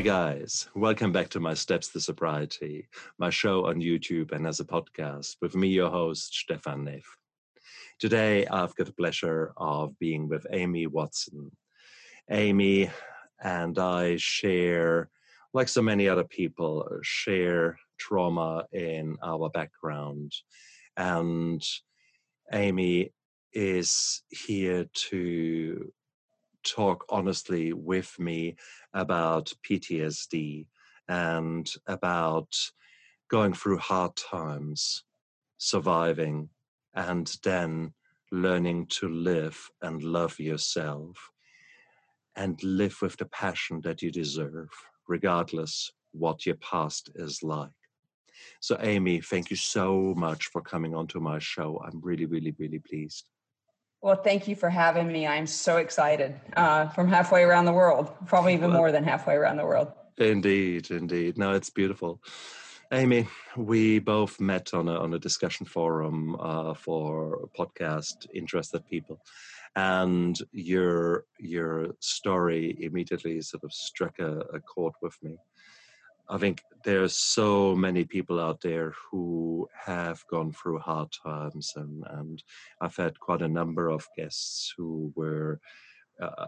Hi, guys. Welcome back to my Steps to Sobriety, my show on YouTube and as a podcast with me, your host, Stefan Neff. Today, I've got the pleasure of being with Amy Watson. Amy and I share, like so many other people, share trauma in our background. And Amy is here to talk honestly with me about PTSD and about going through hard times, surviving, and then learning to live and love yourself and live with the passion that you deserve, regardless what your past is like. So, Amy, thank you so much for coming onto my show. I'm really, really, really pleased. Well, thank you for having me. I'm so excited uh, from halfway around the world, probably even more than halfway around the world. Indeed, indeed. No, it's beautiful. Amy, we both met on a, on a discussion forum uh, for podcast interested people, and your your story immediately sort of struck a, a chord with me. I think there are so many people out there who have gone through hard times, and, and I've had quite a number of guests who were uh,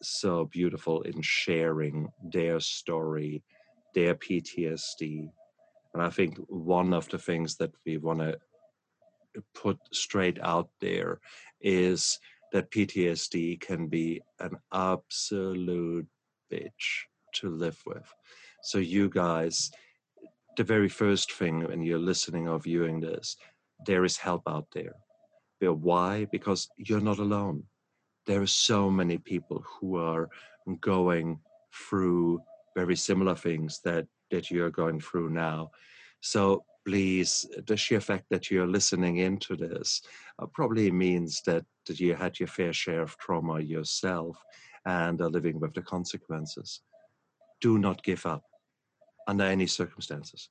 so beautiful in sharing their story, their PTSD. And I think one of the things that we want to put straight out there is that PTSD can be an absolute bitch to live with. So, you guys, the very first thing when you're listening or viewing this, there is help out there. Why? Because you're not alone. There are so many people who are going through very similar things that that you're going through now. So please, the sheer fact that you're listening into this uh, probably means that, that you had your fair share of trauma yourself and are living with the consequences. Do not give up under any circumstances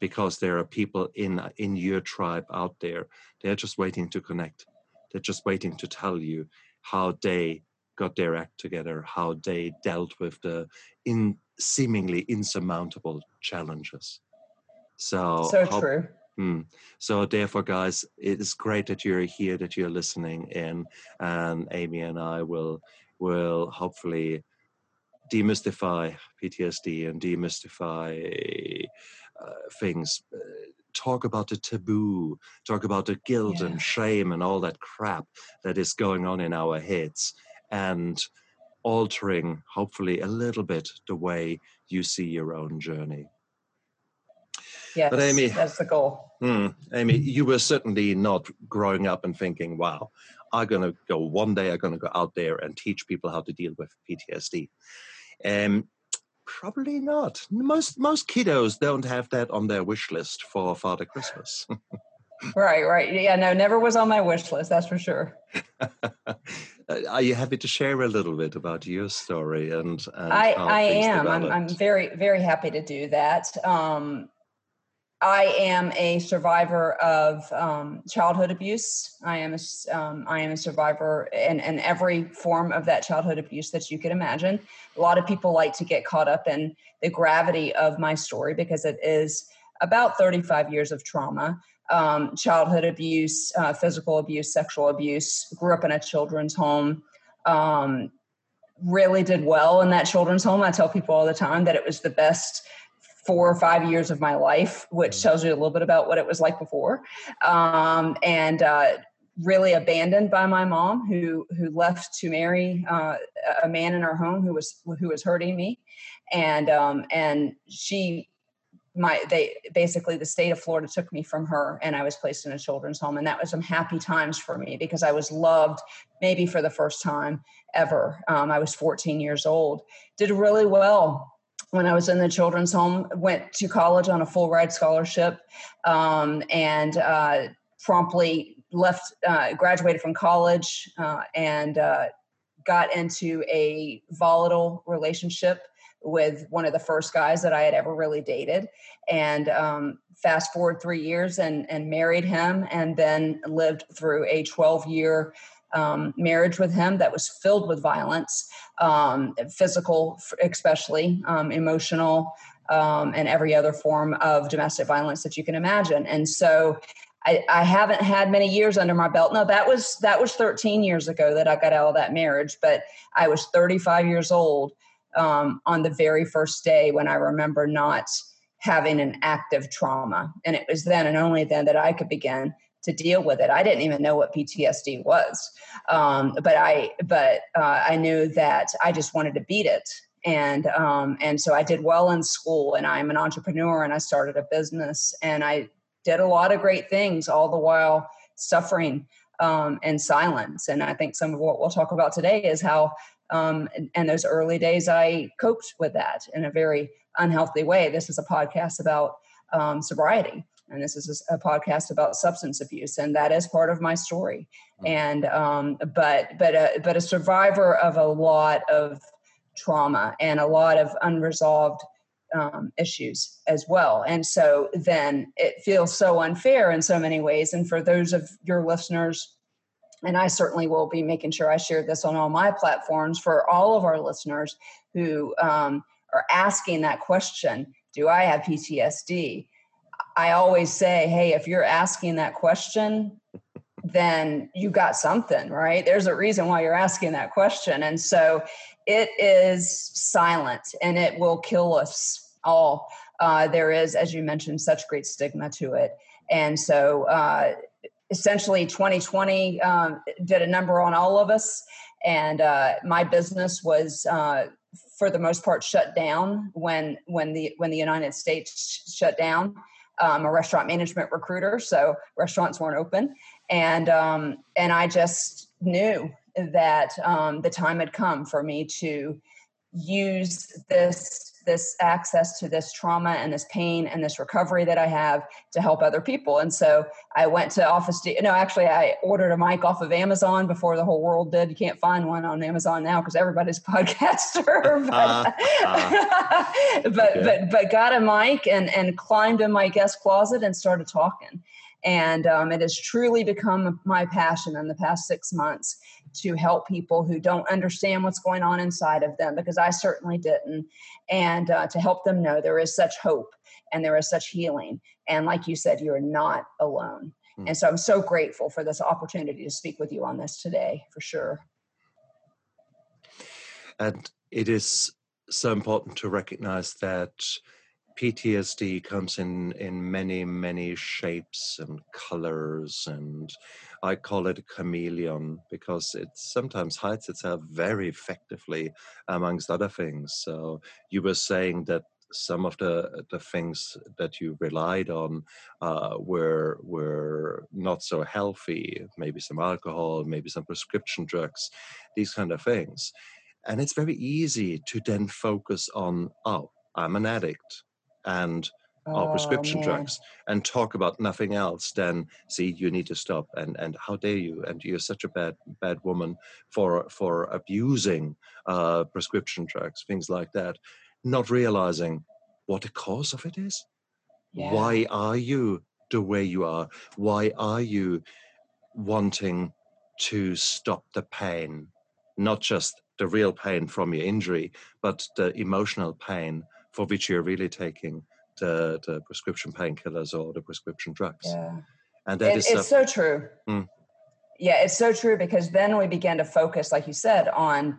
because there are people in in your tribe out there. They're just waiting to connect. They're just waiting to tell you how they got their act together how they dealt with the in seemingly insurmountable challenges. So so how, true. Hmm, so therefore guys it is great that you're here that you're listening in and amy and i will will hopefully demystify PTSD and demystify uh, things. Uh, talk about the taboo, talk about the guilt yeah. and shame and all that crap that is going on in our heads, and altering, hopefully, a little bit the way you see your own journey. Yes, but Amy, that's the goal. Hmm, Amy, you were certainly not growing up and thinking, "Wow, I'm going to go one day. I'm going to go out there and teach people how to deal with PTSD." Um, probably not. Most most kiddos don't have that on their wish list for Father Christmas. right, right. Yeah, no, never was on my wish list. That's for sure. Are you happy to share a little bit about your story and? and I I am. I'm, I'm very very happy to do that. Um, I am a survivor of um, childhood abuse. I am a, um, I am a survivor in, in every form of that childhood abuse that you could imagine. A lot of people like to get caught up in the gravity of my story because it is about 35 years of trauma um, childhood abuse, uh, physical abuse, sexual abuse. Grew up in a children's home. Um, really did well in that children's home. I tell people all the time that it was the best four or five years of my life, which mm. tells you a little bit about what it was like before. Um, and uh, really abandoned by my mom, who who left to marry uh, a man in our home who was who was hurting me, and um, and she. My they basically the state of Florida took me from her and I was placed in a children's home and that was some happy times for me because I was loved maybe for the first time ever. Um, I was 14 years old, did really well when I was in the children's home, went to college on a full ride scholarship, um, and uh, promptly left, uh, graduated from college, uh, and uh, got into a volatile relationship with one of the first guys that I had ever really dated. And um, fast forward three years and, and married him, and then lived through a 12 year um, marriage with him that was filled with violence, um, physical, especially um, emotional, um, and every other form of domestic violence that you can imagine. And so, I, I, haven't had many years under my belt. No, that was that was 13 years ago that I got out of that marriage. But I was 35 years old um, on the very first day when I remember not having an active trauma, and it was then and only then that I could begin to deal with it. I didn't even know what PTSD was, um, but I but uh, I knew that I just wanted to beat it, and um, and so I did well in school, and I'm an entrepreneur, and I started a business, and I did a lot of great things, all the while suffering um, and silence. And I think some of what we'll talk about today is how, um, and those early days, I coped with that in a very unhealthy way. This is a podcast about um, sobriety and this is a podcast about substance abuse and that is part of my story. Mm-hmm. and um, but but a, but a survivor of a lot of trauma and a lot of unresolved um, issues as well. And so then it feels so unfair in so many ways. And for those of your listeners and i certainly will be making sure i share this on all my platforms for all of our listeners who um, are asking that question do i have ptsd I always say, hey, if you're asking that question, then you got something, right? There's a reason why you're asking that question. And so it is silent and it will kill us all. Uh, there is, as you mentioned, such great stigma to it. And so uh, essentially 2020 um, did a number on all of us. And uh, my business was uh, for the most part shut down when when the when the United States shut down um, a restaurant management recruiter, so restaurants weren't open, and um, and I just knew that um, the time had come for me to use this this access to this trauma and this pain and this recovery that I have to help other people. And so I went to Office D. No, actually, I ordered a mic off of Amazon before the whole world did. You can't find one on Amazon now because everybody's podcaster. but, uh, uh, but, okay. but but got a mic and and climbed in my guest closet and started talking. And um, it has truly become my passion in the past six months to help people who don't understand what's going on inside of them because I certainly didn't, and uh, to help them know there is such hope and there is such healing. And like you said, you're not alone. Mm. And so I'm so grateful for this opportunity to speak with you on this today, for sure. And it is so important to recognize that PTSD comes in in many many shapes and colors and I call it a chameleon because it sometimes hides itself very effectively amongst other things. So you were saying that some of the the things that you relied on uh, were were not so healthy. Maybe some alcohol, maybe some prescription drugs, these kind of things. And it's very easy to then focus on, oh, I'm an addict and oh, prescription man. drugs and talk about nothing else than see you need to stop and and how dare you and you're such a bad bad woman for for abusing uh, prescription drugs things like that not realizing what the cause of it is yeah. why are you the way you are why are you wanting to stop the pain not just the real pain from your injury but the emotional pain for which you're really taking the, the prescription painkillers or the prescription drugs. Yeah. And that it, is it's so true. Mm. Yeah, it's so true because then we began to focus, like you said, on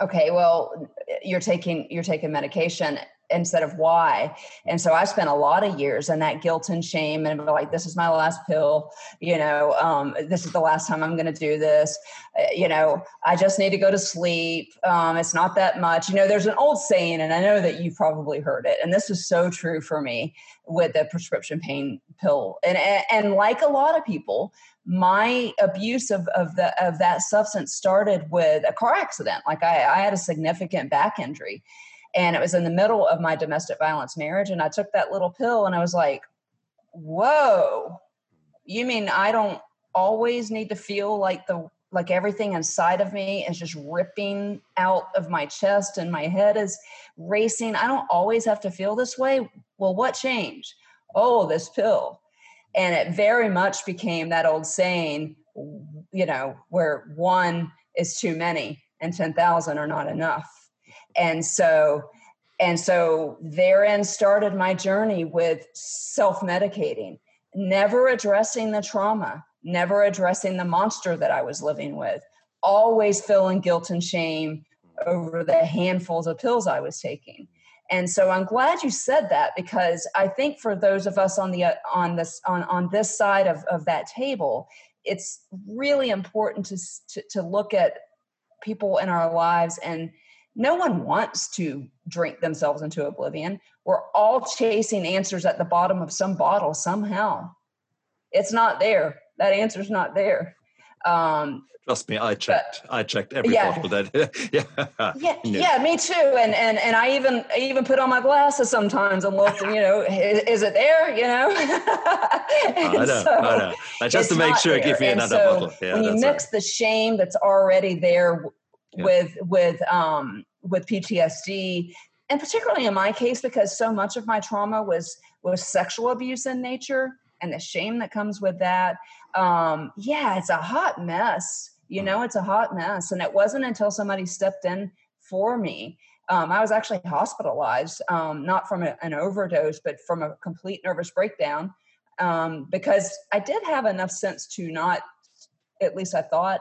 okay, well, you're taking you're taking medication instead of why. And so I spent a lot of years in that guilt and shame and like, this is my last pill, you know, um, this is the last time I'm going to do this. Uh, you know, I just need to go to sleep. Um, it's not that much. You know, there's an old saying, and I know that you've probably heard it. And this is so true for me with the prescription pain pill. And, and like a lot of people, my abuse of, of the of that substance started with a car accident. Like I, I had a significant back injury and it was in the middle of my domestic violence marriage. And I took that little pill and I was like, whoa, you mean I don't always need to feel like the like everything inside of me is just ripping out of my chest and my head is racing. I don't always have to feel this way. Well, what changed? Oh, this pill. And it very much became that old saying, you know, where one is too many and 10,000 are not enough. And so, and so therein started my journey with self medicating, never addressing the trauma, never addressing the monster that I was living with, always feeling guilt and shame over the handfuls of pills I was taking. And so I'm glad you said that because I think for those of us on the uh, on this on on this side of, of that table, it's really important to, to to look at people in our lives and no one wants to drink themselves into oblivion. We're all chasing answers at the bottom of some bottle somehow. It's not there. That answer's not there. Um, Trust me, I checked. But, I checked every yeah. bottle that. yeah, yeah, no. yeah, me too. And and and I even I even put on my glasses sometimes and looked. You know, is, is, it there? You know. I know. So I know. Just to make sure, there. give and another so bottle. Yeah, when you mix right. the shame that's already there yeah. with with um with PTSD, and particularly in my case because so much of my trauma was was sexual abuse in nature and the shame that comes with that. Um, yeah, it's a hot mess. You know, it's a hot mess. And it wasn't until somebody stepped in for me. Um, I was actually hospitalized, um, not from a, an overdose, but from a complete nervous breakdown, um, because I did have enough sense to not, at least I thought,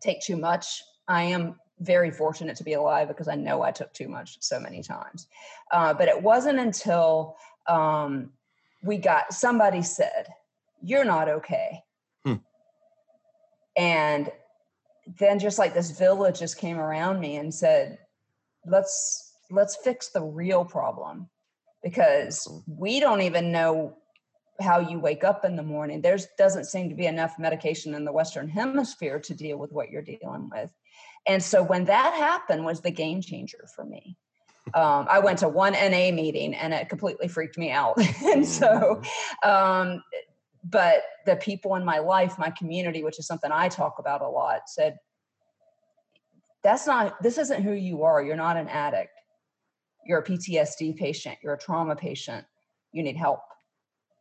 take too much. I am very fortunate to be alive because I know I took too much so many times. Uh, but it wasn't until um, we got somebody said, You're not okay. Hmm. And then just like this village just came around me and said, Let's let's fix the real problem because we don't even know how you wake up in the morning. There doesn't seem to be enough medication in the Western Hemisphere to deal with what you're dealing with. And so when that happened was the game changer for me. Um, I went to one NA meeting and it completely freaked me out. and so, mm. um, but the people in my life, my community, which is something I talk about a lot, said, that's not, this isn't who you are. You're not an addict. You're a PTSD patient. You're a trauma patient. You need help.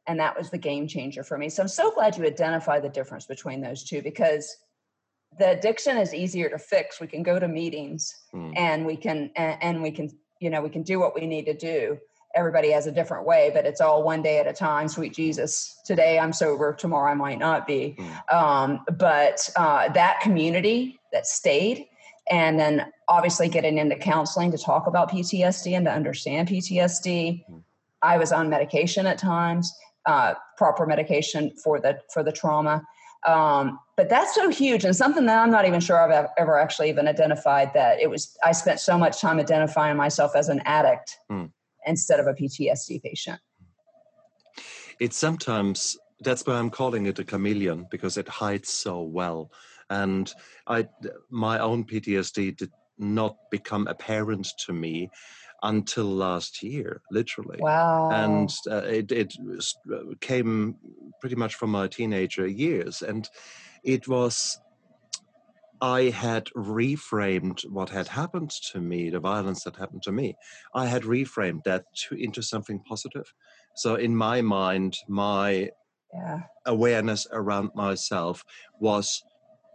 And that was the game changer for me. So I'm so glad you identify the difference between those two because the addiction is easier to fix. We can go to meetings mm. and we can, and, and we can you know we can do what we need to do everybody has a different way but it's all one day at a time sweet jesus today i'm sober tomorrow i might not be mm. um, but uh, that community that stayed and then obviously getting into counseling to talk about ptsd and to understand ptsd mm. i was on medication at times uh, proper medication for the for the trauma um, but that's so huge and something that I'm not even sure I've ever actually even identified that it was, I spent so much time identifying myself as an addict mm. instead of a PTSD patient. It's sometimes, that's why I'm calling it a chameleon because it hides so well. And I, my own PTSD did not become apparent to me until last year, literally. Wow. And uh, it, it uh, came pretty much from my teenager years. And it was, I had reframed what had happened to me, the violence that happened to me. I had reframed that to, into something positive. So in my mind, my yeah. awareness around myself was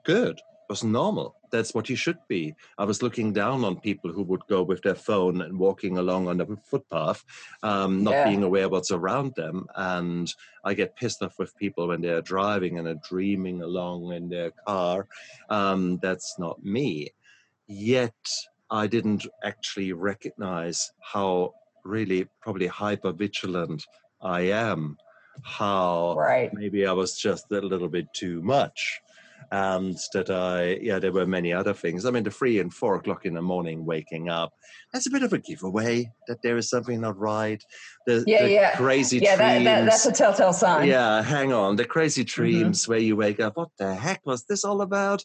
good, was normal that's what you should be. I was looking down on people who would go with their phone and walking along on the footpath, um, not yeah. being aware what's around them. And I get pissed off with people when they're driving and are dreaming along in their car. Um, that's not me. Yet I didn't actually recognize how really probably hyper vigilant I am. How right. maybe I was just a little bit too much and that I, yeah, there were many other things. I mean, the three and four o'clock in the morning waking up, that's a bit of a giveaway that there is something not right. The, yeah, the yeah. crazy yeah, dreams. That, that, that's a telltale sign. Yeah, hang on. The crazy mm-hmm. dreams mm-hmm. where you wake up, what the heck was this all about?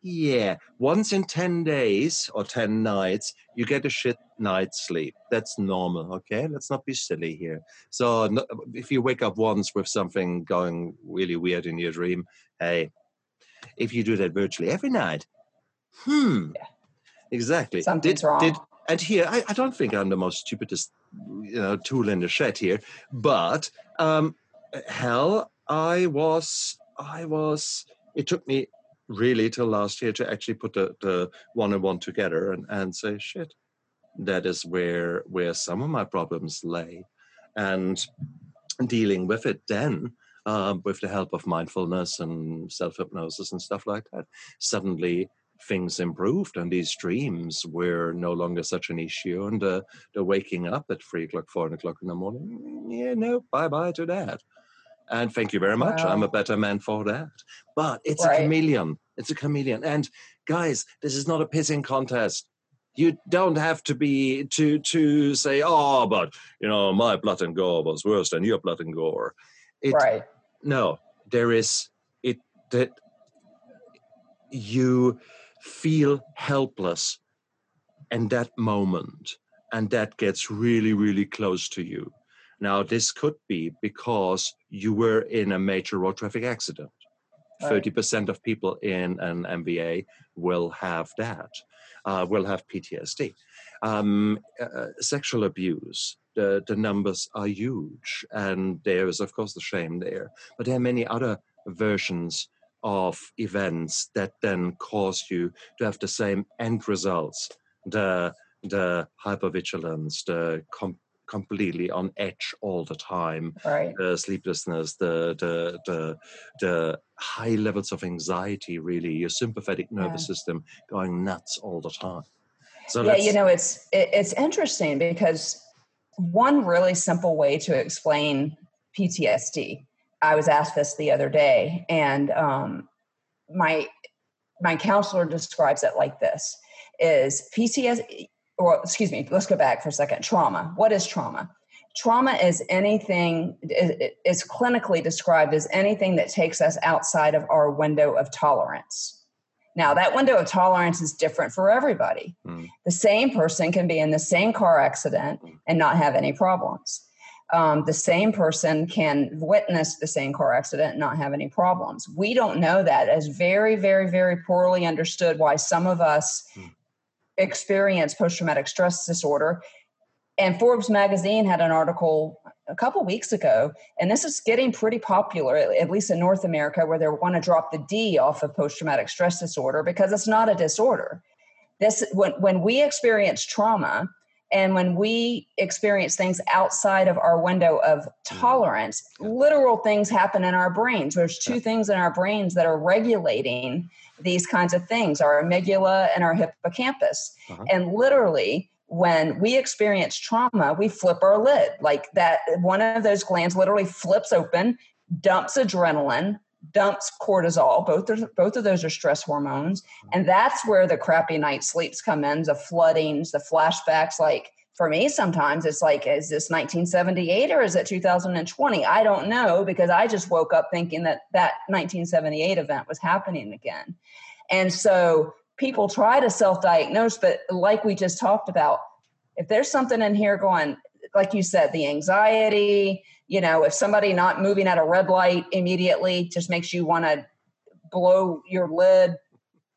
Yeah, once in 10 days or 10 nights, you get a shit night's sleep. That's normal, okay? Let's not be silly here. So, if you wake up once with something going really weird in your dream, hey, if you do that virtually every night. Hmm. Yeah. Exactly. Something's did, wrong. Did, and here, I, I, don't think I'm the most stupidest you know, tool in the shed here, but um, hell, I was, I was it took me really till last year to actually put the, the one and one together and, and say, shit, that is where where some of my problems lay. And dealing with it then um, with the help of mindfulness and self hypnosis and stuff like that, suddenly things improved and these dreams were no longer such an issue. And uh, the waking up at three o'clock, four o'clock in the morning, yeah, no, bye bye to that. And thank you very much. Wow. I'm a better man for that. But it's right. a chameleon. It's a chameleon. And guys, this is not a pissing contest. You don't have to be to to say, oh, but you know, my blood and gore was worse than your blood and gore. It, right. No, there is it that you feel helpless in that moment, and that gets really, really close to you. Now, this could be because you were in a major road traffic accident. Right. 30% of people in an MVA will have that, uh, will have PTSD. Um, uh, sexual abuse, the, the numbers are huge, and there is, of course, the shame there. But there are many other versions of events that then cause you to have the same end results the the hypervigilance, the com- completely on edge all the time, right. the sleeplessness, the the the the high levels of anxiety, really, your sympathetic nervous yeah. system going nuts all the time. So yeah, you know, it's it, it's interesting because one really simple way to explain PTSD. I was asked this the other day, and um, my my counselor describes it like this: is PTSD or excuse me, let's go back for a second. Trauma. What is trauma? Trauma is anything, is clinically described as anything that takes us outside of our window of tolerance. Now, that window of tolerance is different for everybody. Mm. The same person can be in the same car accident and not have any problems. Um, the same person can witness the same car accident and not have any problems. We don't know that as very, very, very poorly understood why some of us mm experience post traumatic stress disorder. And Forbes magazine had an article a couple weeks ago, and this is getting pretty popular, at least in North America, where they want to drop the D off of post traumatic stress disorder because it's not a disorder. This when when we experience trauma and when we experience things outside of our window of mm. tolerance, literal things happen in our brains. There's two things in our brains that are regulating these kinds of things our amygdala and our hippocampus. Uh-huh. And literally, when we experience trauma, we flip our lid. Like that, one of those glands literally flips open, dumps adrenaline, dumps cortisol. Both are, both of those are stress hormones, uh-huh. and that's where the crappy night sleeps come in. The floodings, the flashbacks. Like for me, sometimes it's like, is this 1978 or is it 2020? I don't know because I just woke up thinking that that 1978 event was happening again. And so people try to self diagnose, but like we just talked about, if there's something in here going, like you said, the anxiety, you know, if somebody not moving at a red light immediately just makes you want to blow your lid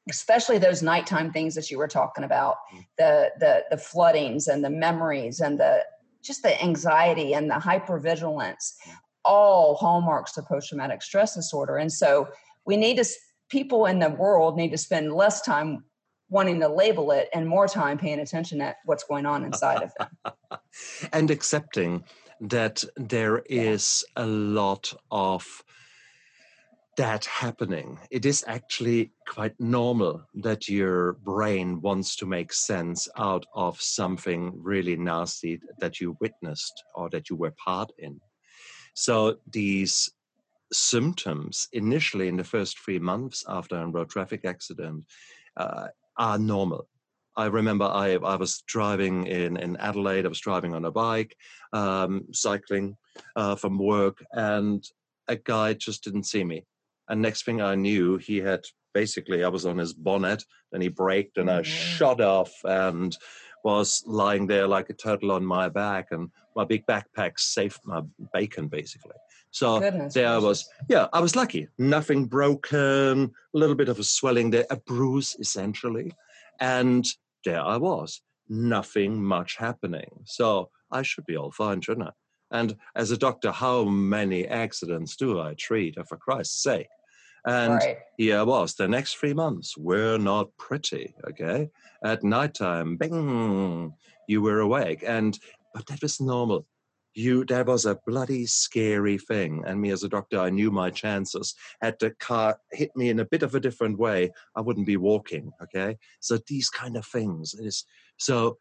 especially those nighttime things that you were talking about mm. the the the floodings and the memories and the just the anxiety and the hypervigilance all hallmarks of post-traumatic stress disorder and so we need to people in the world need to spend less time wanting to label it and more time paying attention at what's going on inside of them and accepting that there is a lot of that happening. It is actually quite normal that your brain wants to make sense out of something really nasty that you witnessed or that you were part in. So these symptoms initially in the first three months after a road traffic accident uh, are normal. I remember I, I was driving in, in Adelaide, I was driving on a bike, um, cycling uh, from work, and a guy just didn't see me. And next thing I knew, he had basically, I was on his bonnet and he braked and I mm-hmm. shot off and was lying there like a turtle on my back. And my big backpack saved my bacon, basically. So Goodness there I was. Yeah, I was lucky. Nothing broken, a little bit of a swelling there, a bruise essentially. And there I was. Nothing much happening. So I should be all fine, shouldn't I? And as a doctor, how many accidents do I treat, for Christ's sake? And right. here was the next three months were not pretty. Okay, at nighttime, bing, you were awake, and but that was normal. You that was a bloody scary thing, and me as a doctor, I knew my chances. Had the car hit me in a bit of a different way, I wouldn't be walking. Okay, so these kind of things is so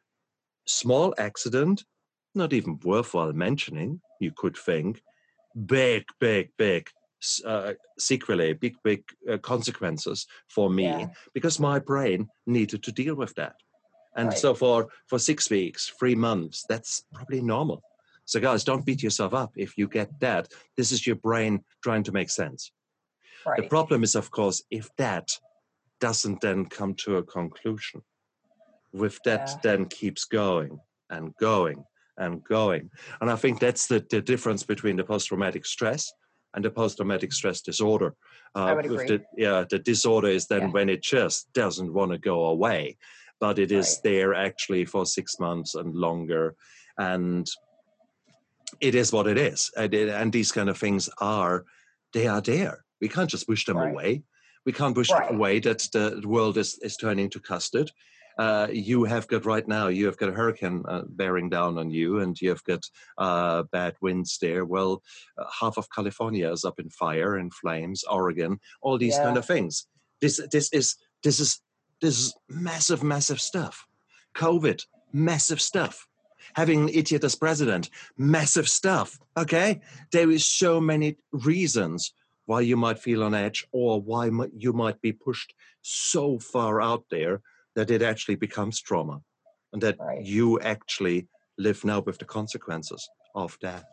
small accident, not even worthwhile mentioning. You could think big, big, big uh, sequelae, big, big uh, consequences for me yeah. because my brain needed to deal with that. And right. so for, for six weeks, three months, that's probably normal. So guys, don't beat yourself up if you get that. This is your brain trying to make sense. Right. The problem is, of course, if that doesn't then come to a conclusion, with that yeah. then keeps going and going and going. And I think that's the, the difference between the post-traumatic stress and the post-traumatic stress disorder. Uh, I would agree. The, yeah, the disorder is then yeah. when it just doesn't want to go away, but it is right. there actually for six months and longer, and it is what it is. And, and these kind of things are, they are there. We can't just push them right. away. We can't push right. away that the world is, is turning to custard uh, you have got right now, you have got a hurricane uh, bearing down on you, and you have got uh, bad winds there. Well, uh, half of California is up in fire and flames. Oregon, all these yeah. kind of things. This, this is, this is, this is massive, massive stuff. COVID, massive stuff. Having an idiot as president, massive stuff. Okay, there is so many reasons why you might feel on edge or why you might be pushed so far out there that it actually becomes trauma and that right. you actually live now with the consequences of that.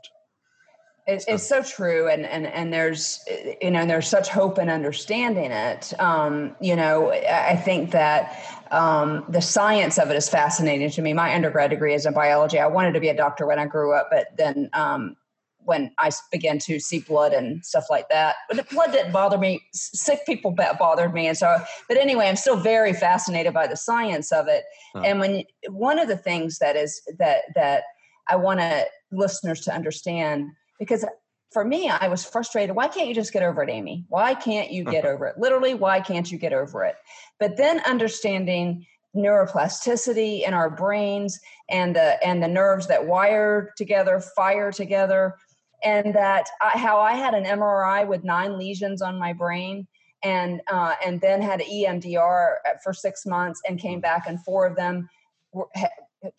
It. It's so true, and and and there's you know there's such hope in understanding it. Um, you know, I think that um, the science of it is fascinating to me. My undergrad degree is in biology. I wanted to be a doctor when I grew up, but then um, when I began to see blood and stuff like that. But the blood didn't bother me. Sick people bothered me, and so. But anyway, I'm still very fascinated by the science of it. And when one of the things that is that that I want to listeners to understand because for me, I was frustrated. Why can't you just get over it, Amy? Why can't you get over it? Literally, why can't you get over it? But then understanding neuroplasticity in our brains and the and the nerves that wire together, fire together, and that I, how I had an MRI with nine lesions on my brain, and uh, and then had EMDR for six months, and came back, and four of them were,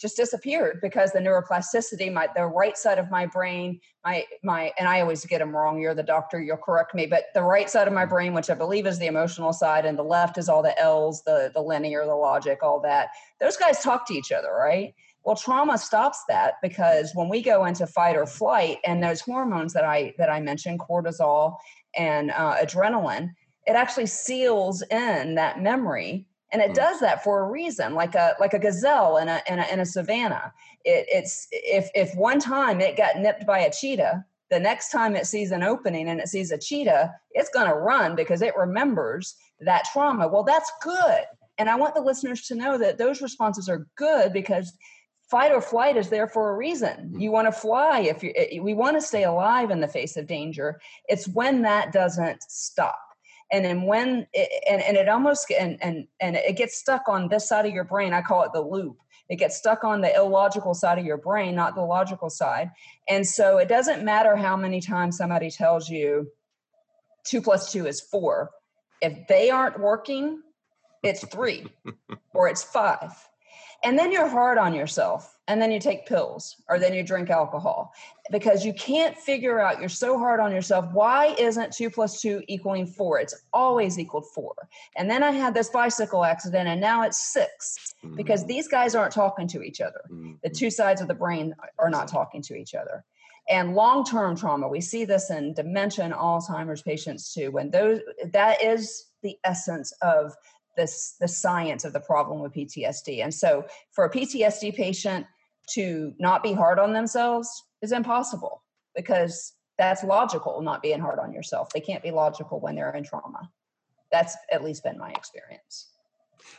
just disappeared because the neuroplasticity, my the right side of my brain, my my, and I always get them wrong. You're the doctor, you'll correct me, but the right side of my brain, which I believe is the emotional side, and the left is all the L's, the the linear, the logic, all that. Those guys talk to each other, right? Well, trauma stops that because when we go into fight or flight, and those hormones that I that I mentioned, cortisol and uh, adrenaline, it actually seals in that memory, and it mm. does that for a reason, like a like a gazelle in a in a, in a savannah. It, it's if if one time it got nipped by a cheetah, the next time it sees an opening and it sees a cheetah, it's going to run because it remembers that trauma. Well, that's good. And I want the listeners to know that those responses are good because fight or flight is there for a reason mm-hmm. you want to fly if you we want to stay alive in the face of danger it's when that doesn't stop and then when it, and, and it almost and, and and it gets stuck on this side of your brain. I call it the loop. It gets stuck on the illogical side of your brain not the logical side. And so it doesn't matter how many times somebody tells you two plus two is four. If they aren't working it's three or it's five. And then you're hard on yourself and then you take pills or then you drink alcohol because you can't figure out you're so hard on yourself why isn't two plus two equaling four it's always equaled four and then i had this bicycle accident and now it's 6 because mm-hmm. these guys aren't talking to each other mm-hmm. the two sides of the brain are not talking to each other and long-term trauma we see this in dementia and alzheimer's patients too when those that is the essence of this the science of the problem with PTSD. And so for a PTSD patient to not be hard on themselves is impossible because that's logical not being hard on yourself. They can't be logical when they're in trauma. That's at least been my experience.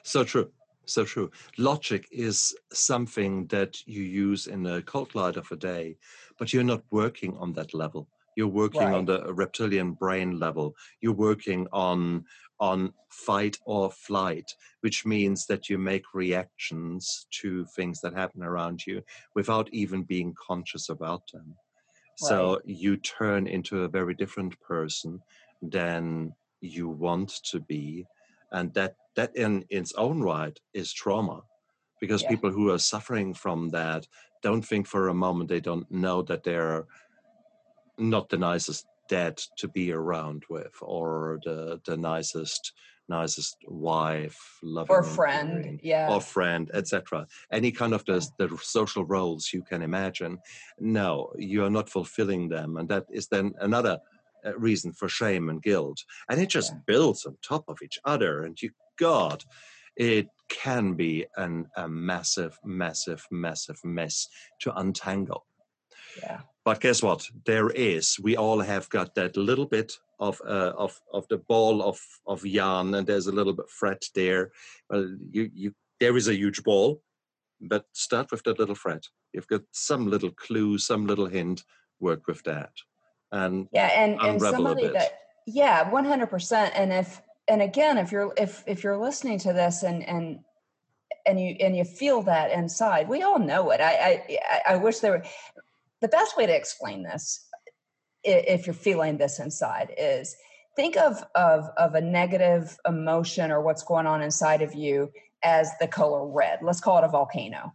So true. So true. Logic is something that you use in a cold light of a day, but you're not working on that level you're working right. on the reptilian brain level you're working on on fight or flight which means that you make reactions to things that happen around you without even being conscious about them so you turn into a very different person than you want to be and that that in its own right is trauma because yeah. people who are suffering from that don't think for a moment they don't know that they're not the nicest dad to be around with or the the nicest nicest wife loving or friend yeah. or friend etc any kind of the, the social roles you can imagine no you are not fulfilling them and that is then another uh, reason for shame and guilt. And it just yeah. builds on top of each other and you god it can be an, a massive massive massive mess to untangle. Yeah but guess what? There is. We all have got that little bit of uh, of of the ball of of yarn, and there's a little bit thread there. Well, you you there is a huge ball, but start with that little thread. You've got some little clue, some little hint. Work with that, and yeah, and and somebody that yeah, one hundred percent. And if and again, if you're if if you're listening to this and and and you and you feel that inside, we all know it. I I I wish there were the best way to explain this if you're feeling this inside is think of, of of a negative emotion or what's going on inside of you as the color red. Let's call it a volcano.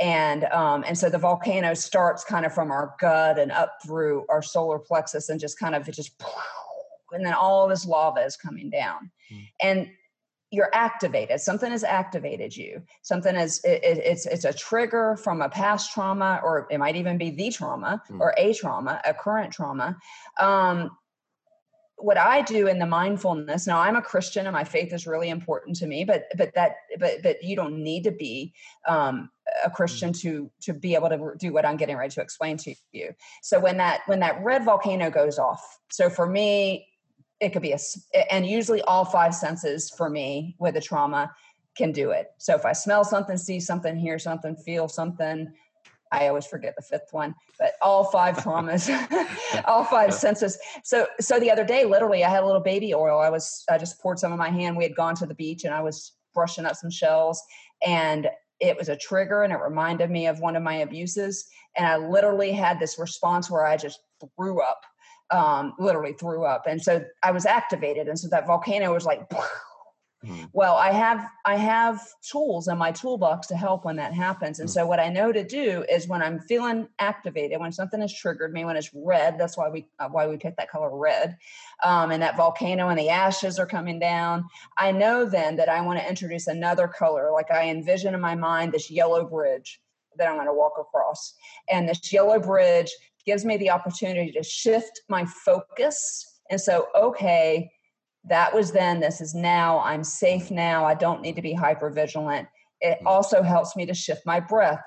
And um, and so the volcano starts kind of from our gut and up through our solar plexus and just kind of it just and then all this lava is coming down. Mm. and you're activated something has activated you something is it, it's it's a trigger from a past trauma or it might even be the trauma mm. or a trauma a current trauma um, what i do in the mindfulness now i'm a christian and my faith is really important to me but but that but but you don't need to be um, a christian mm. to to be able to do what i'm getting ready to explain to you so when that when that red volcano goes off so for me it could be a and usually all five senses for me with a trauma can do it. So if i smell something see something hear something feel something i always forget the fifth one but all five traumas all five senses. So so the other day literally i had a little baby oil. I was i just poured some in my hand. We had gone to the beach and i was brushing up some shells and it was a trigger and it reminded me of one of my abuses. And i literally had this response where i just threw up um, literally threw up. And so I was activated. And so that volcano was like, mm. well, I have I have tools in my toolbox to help when that happens. And mm. so what I know to do is when I'm feeling activated, when something has triggered me, when it's red, that's why we uh, why we pick that color red, um, and that volcano and the ashes are coming down. I know then that I want to introduce another color, like I envision in my mind this yellow bridge that I'm going to walk across. And this yellow bridge gives me the opportunity to shift my focus. And so, okay, that was then, this is now, I'm safe now, I don't need to be hyper vigilant. It mm. also helps me to shift my breath.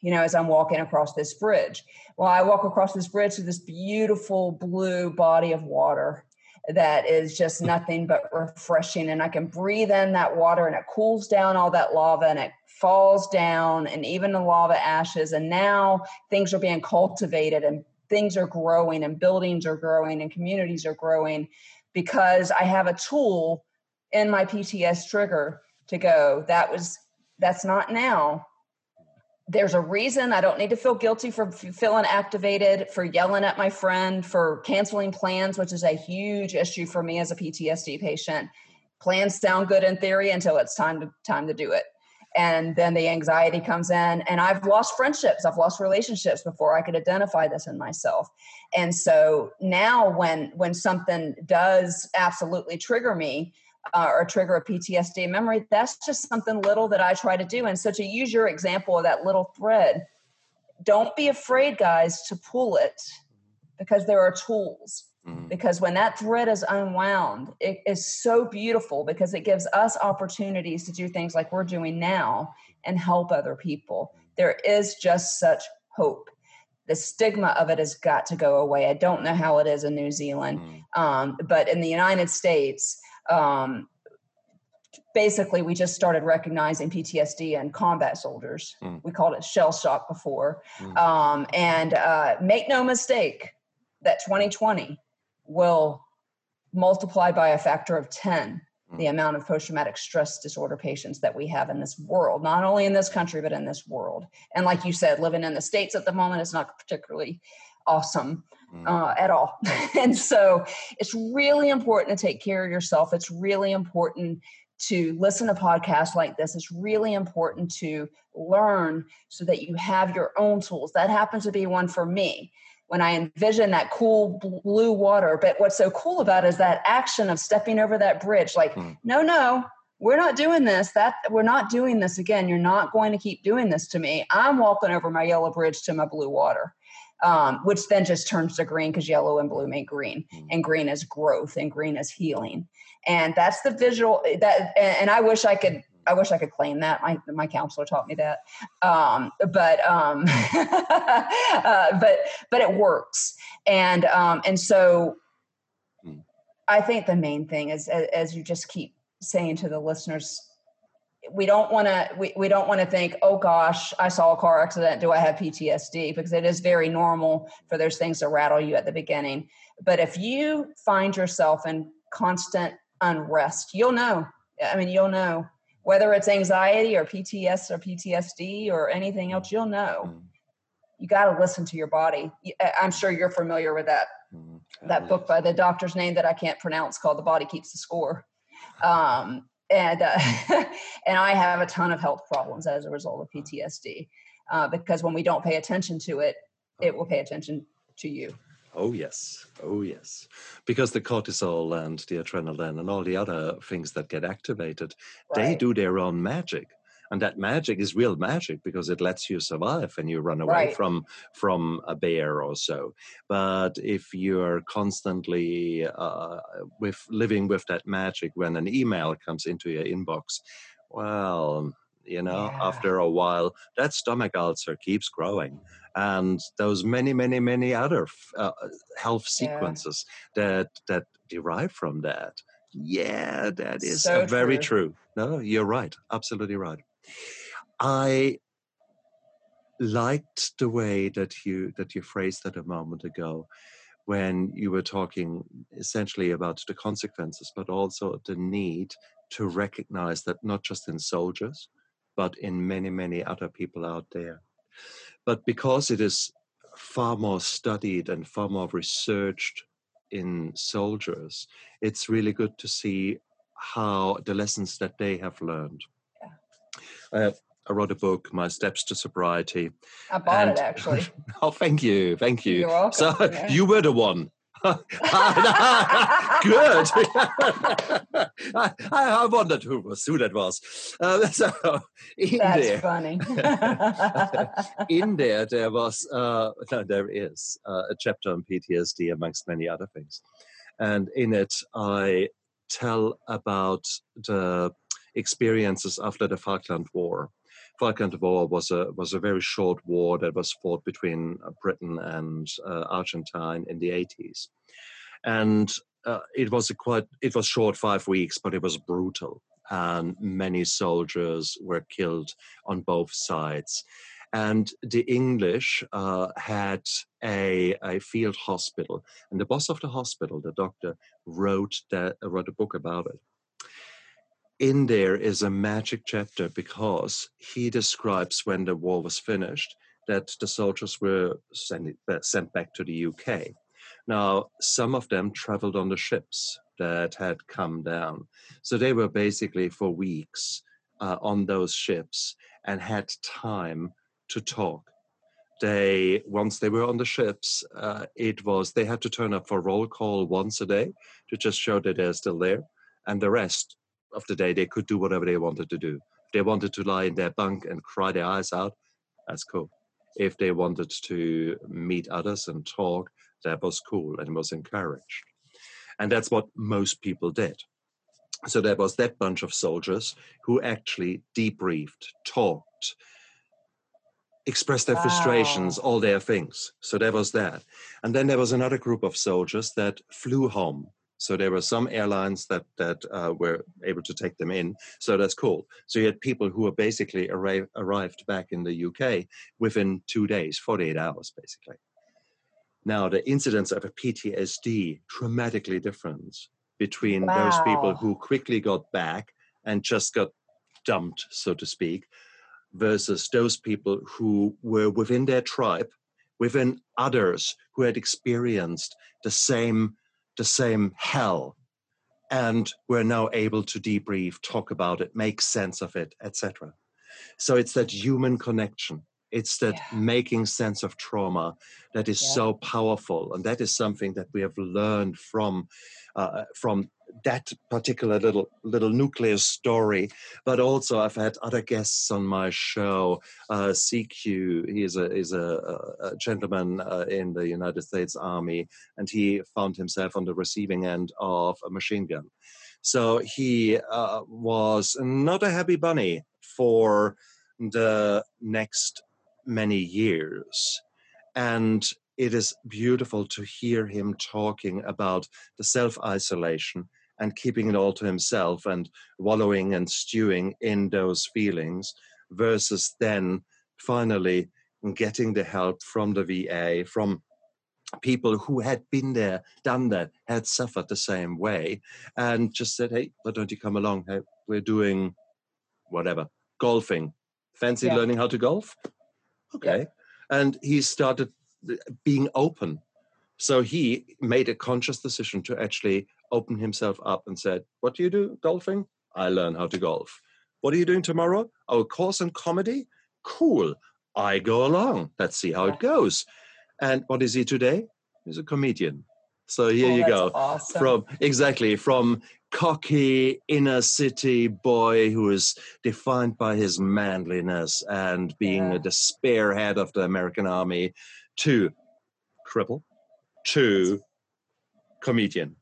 You know, as I'm walking across this bridge. Well, I walk across this bridge to this beautiful blue body of water that is just nothing but refreshing. And I can breathe in that water and it cools down all that lava and it falls down and even the lava ashes. And now things are being cultivated and things are growing and buildings are growing and communities are growing because I have a tool in my PTS trigger to go, that was, that's not now there's a reason I don't need to feel guilty for feeling activated, for yelling at my friend, for canceling plans, which is a huge issue for me as a PTSD patient. Plans sound good in theory until it's time to time to do it. And then the anxiety comes in and I've lost friendships, I've lost relationships before I could identify this in myself. And so now when when something does absolutely trigger me, uh, or trigger a PTSD memory, that's just something little that I try to do. And so to use your example of that little thread, don't be afraid, guys, to pull it because there are tools. Mm-hmm. Because when that thread is unwound, it is so beautiful because it gives us opportunities to do things like we're doing now and help other people. There is just such hope the stigma of it has got to go away. I don't know how it is in New Zealand, mm. um, but in the United States, um, basically we just started recognizing PTSD in combat soldiers. Mm. We called it shell shock before. Mm. Um, and uh, make no mistake that 2020 will multiply by a factor of 10 mm. the amount of post traumatic stress disorder patients that we have in this world, not only in this country, but in this world. And like you said, living in the States at the moment is not particularly awesome. Uh, at all. and so it's really important to take care of yourself. It's really important to listen to podcasts like this. It's really important to learn so that you have your own tools. That happens to be one for me when I envision that cool blue water. But what's so cool about it is that action of stepping over that bridge. Like, mm. no, no, we're not doing this. That we're not doing this again. You're not going to keep doing this to me. I'm walking over my yellow bridge to my blue water um, which then just turns to green because yellow and blue make green, mm. and green is growth, and green is healing, and that's the visual that. And, I wish I could. I wish I could claim that. My my counselor taught me that, um, but um, uh, but but it works, and um, and so mm. I think the main thing is as you just keep saying to the listeners we don't want to we, we don't want to think oh gosh i saw a car accident. Do i have ptsd because it is very normal for those things to rattle you at the beginning. But if you find yourself in constant unrest you'll know. I mean you'll know. Whether it's anxiety or pts or ptsd or anything else you'll know. Mm. you got to listen to your body. I'm sure you're familiar with that mm. that book by the doctor's name that i can't pronounce called the body keeps the score. Um, and uh, and I have a ton of health problems as a result of PTSD uh, because when we don't pay attention to it, it will pay attention to you. Oh yes, oh yes, because the cortisol and the adrenaline and all the other things that get activated, right. they do their own magic and that magic is real magic because it lets you survive and you run away right. from from a bear or so but if you're constantly uh, with living with that magic when an email comes into your inbox well you know yeah. after a while that stomach ulcer keeps growing and those many many many other uh, health sequences yeah. that that derive from that yeah that is so very true. true no you're right absolutely right I liked the way that you that you phrased that a moment ago when you were talking essentially about the consequences but also the need to recognize that not just in soldiers but in many many other people out there. But because it is far more studied and far more researched in soldiers it's really good to see how the lessons that they have learned uh, I wrote a book, My Steps to Sobriety. I bought and, it actually. oh, thank you, thank you. You're welcome. So yeah. you were the one. Good. I, I, wondered who was who that was. Uh, so in That's there, funny. in there, there was uh, no, there is uh, a chapter on PTSD amongst many other things, and in it I tell about the experiences after the Falkland War. Falkland War was a was a very short war that was fought between uh, Britain and uh, Argentine in the 80s, and uh, it was a quite it was short five weeks, but it was brutal, and many soldiers were killed on both sides. And the English uh, had a, a field hospital, and the boss of the hospital, the doctor, wrote that wrote a book about it in there is a magic chapter because he describes when the war was finished that the soldiers were sent, uh, sent back to the UK. Now, some of them traveled on the ships that had come down. So they were basically for weeks uh, on those ships and had time to talk. They, once they were on the ships, uh, it was, they had to turn up for roll call once a day to just show that they're still there. And the rest of the day, they could do whatever they wanted to do. If they wanted to lie in their bunk and cry their eyes out, that's cool. If they wanted to meet others and talk, that was cool and was encouraged. And that's what most people did. So there was that bunch of soldiers who actually debriefed, talked, expressed their wow. frustrations, all their things. So there was that. And then there was another group of soldiers that flew home So there were some airlines that that uh, were able to take them in. So that's cool. So you had people who were basically arri- arrived back in the UK within two days, 48 hours, basically. Now the incidence of a PTSD dramatically different between wow. those people who quickly got back and just got dumped, so to speak, versus those people who were within their tribe, within others who had experienced the same the same hell and we're now able to debrief, talk about it, make sense of it, etc. So it's that human connection. It's that yeah. making sense of trauma that is yeah. so powerful, and that is something that we have learned from uh, from that particular little little nucleus story. But also, I've had other guests on my show. Uh, CQ, he is a is a, a gentleman uh, in the United States Army, and he found himself on the receiving end of a machine gun. So he uh, was not a happy bunny for the next many years. And it is beautiful to hear him talking about the self isolation and keeping it all to himself and wallowing and stewing in those feelings versus then finally getting the help from the VA, from people who had been there, done that, had suffered the same way, and just said, hey, why don't you come along? Hey, we're doing whatever, golfing. Fancy yeah. learning how to golf? Okay. And he started uh, being open. So he made a conscious decision to actually open himself up and said, What do you do golfing? I learn how to golf. What are you doing tomorrow? Oh, a course in comedy? Cool. I go along. Let's see how it goes. And what is he today? He's a comedian. So here oh, you go. Awesome. From exactly from cocky inner city boy who is defined by his manliness and being yeah. the spearhead of the American army to cripple to comedian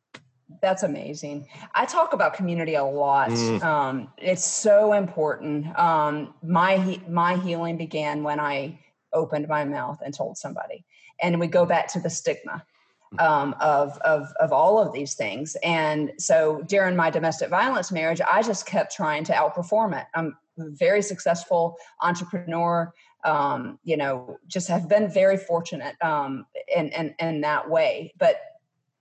that's amazing. I talk about community a lot. Mm. Um, it's so important. Um, my my healing began when I opened my mouth and told somebody, and we go back to the stigma um, of of of all of these things. And so during my domestic violence marriage, I just kept trying to outperform it. I'm very successful entrepreneur. Um, you know, just have been very fortunate um, in, in in that way. But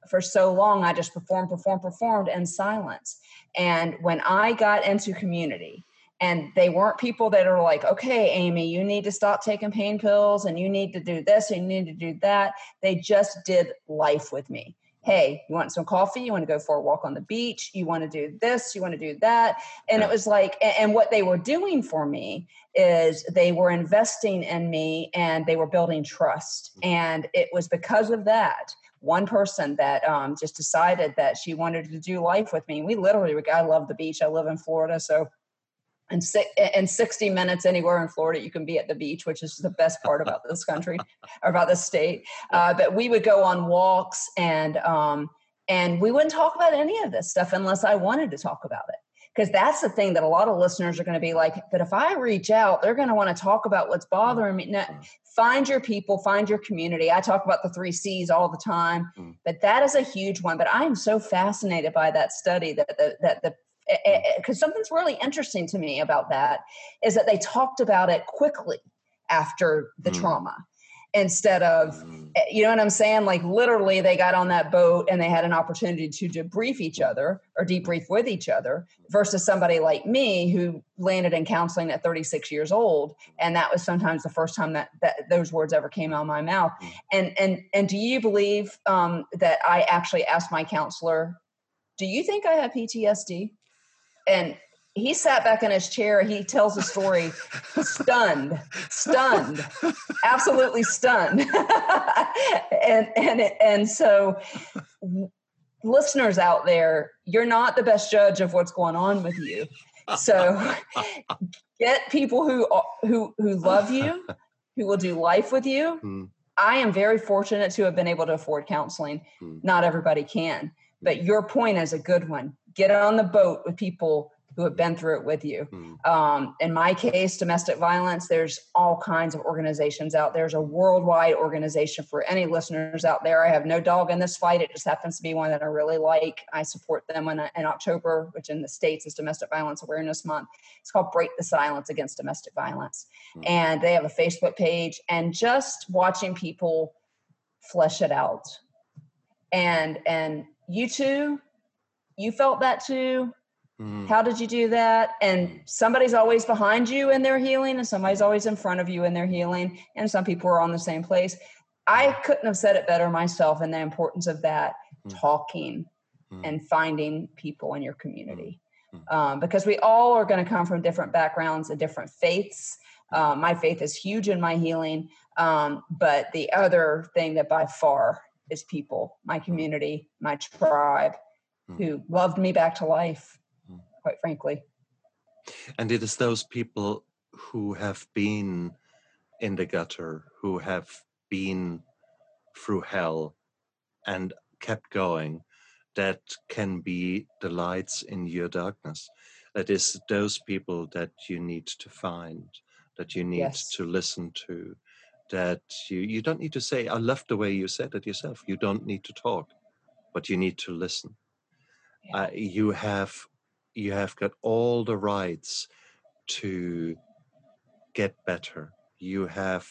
for so long, I just performed, performed, performed in silence. And when I got into community, and they weren't people that are like, okay, Amy, you need to stop taking pain pills and you need to do this and you need to do that. They just did life with me. Hey, you want some coffee? You want to go for a walk on the beach? You want to do this? You want to do that? And it was like, and what they were doing for me is they were investing in me and they were building trust. Mm. And it was because of that one person that um, just decided that she wanted to do life with me. We literally, I love the beach. I live in Florida, so in, in 60 minutes anywhere in Florida, you can be at the beach, which is the best part about this country or about this state. Uh, but we would go on walks and um, and we wouldn't talk about any of this stuff unless I wanted to talk about it because that's the thing that a lot of listeners are going to be like but if i reach out they're going to want to talk about what's bothering me no, mm. find your people find your community i talk about the three c's all the time mm. but that is a huge one but i am so fascinated by that study that the, that the because eh, eh, eh, something's really interesting to me about that is that they talked about it quickly after the mm. trauma instead of mm. you know what i'm saying like literally they got on that boat and they had an opportunity to debrief each other or debrief with each other versus somebody like me who landed in counseling at 36 years old and that was sometimes the first time that, that those words ever came out of my mouth mm. and and and do you believe um, that i actually asked my counselor do you think i have ptsd and he sat back in his chair. He tells a story, stunned, stunned, absolutely stunned, and and and so, listeners out there, you're not the best judge of what's going on with you. So, get people who who who love you, who will do life with you. Mm. I am very fortunate to have been able to afford counseling. Mm. Not everybody can, but your point is a good one. Get on the boat with people who have been through it with you. Mm. Um, in my case, domestic violence, there's all kinds of organizations out there. There's a worldwide organization for any listeners out there. I have no dog in this fight. It just happens to be one that I really like. I support them in, in October, which in the States is Domestic Violence Awareness Month. It's called Break the Silence Against Domestic Violence. Mm. And they have a Facebook page. And just watching people flesh it out. And and you too, you felt that too Mm-hmm. How did you do that? And somebody's always behind you in their healing, and somebody's always in front of you in their healing. And some people are on the same place. I couldn't have said it better myself, and the importance of that mm-hmm. talking mm-hmm. and finding people in your community. Mm-hmm. Um, because we all are going to come from different backgrounds and different faiths. Um, my faith is huge in my healing. Um, but the other thing that by far is people, my community, my tribe, mm. who loved me back to life quite frankly. And it is those people who have been in the gutter, who have been through hell and kept going, that can be the lights in your darkness. That is those people that you need to find, that you need yes. to listen to, that you, you don't need to say, I love the way you said it yourself. You don't need to talk, but you need to listen. Yeah. Uh, you have you have got all the rights to get better. You have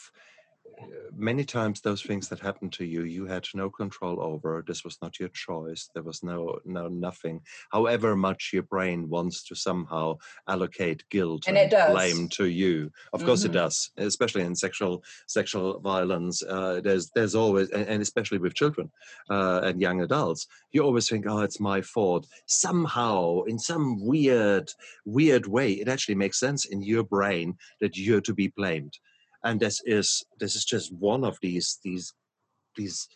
many times those things that happened to you you had no control over this was not your choice there was no no nothing however much your brain wants to somehow allocate guilt and, and blame to you of mm-hmm. course it mm-hmm. does especially in sexual sexual violence uh, there's there's always and, and especially with children uh, and young adults you always think oh it's my fault somehow in some weird weird way it actually makes sense in your brain that you're to be blamed and this is this is just one of these these these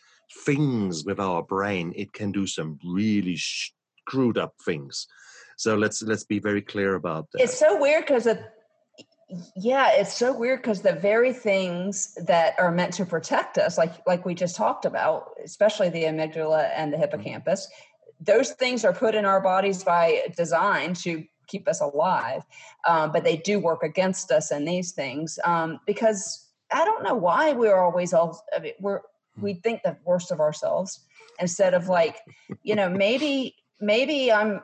things with our brain it can do some really screwed up things so let's let's be very clear about that it's so weird because yeah it's so weird because the very things that are meant to protect us like like we just talked about especially the amygdala and the mm-hmm. hippocampus mm-hmm. those things are put in our bodies by design to keep us alive. Um, but they do work against us in these things um, because I don't know why we're always all I mean, we're we hmm. think the worst of ourselves instead of like you know maybe maybe I'm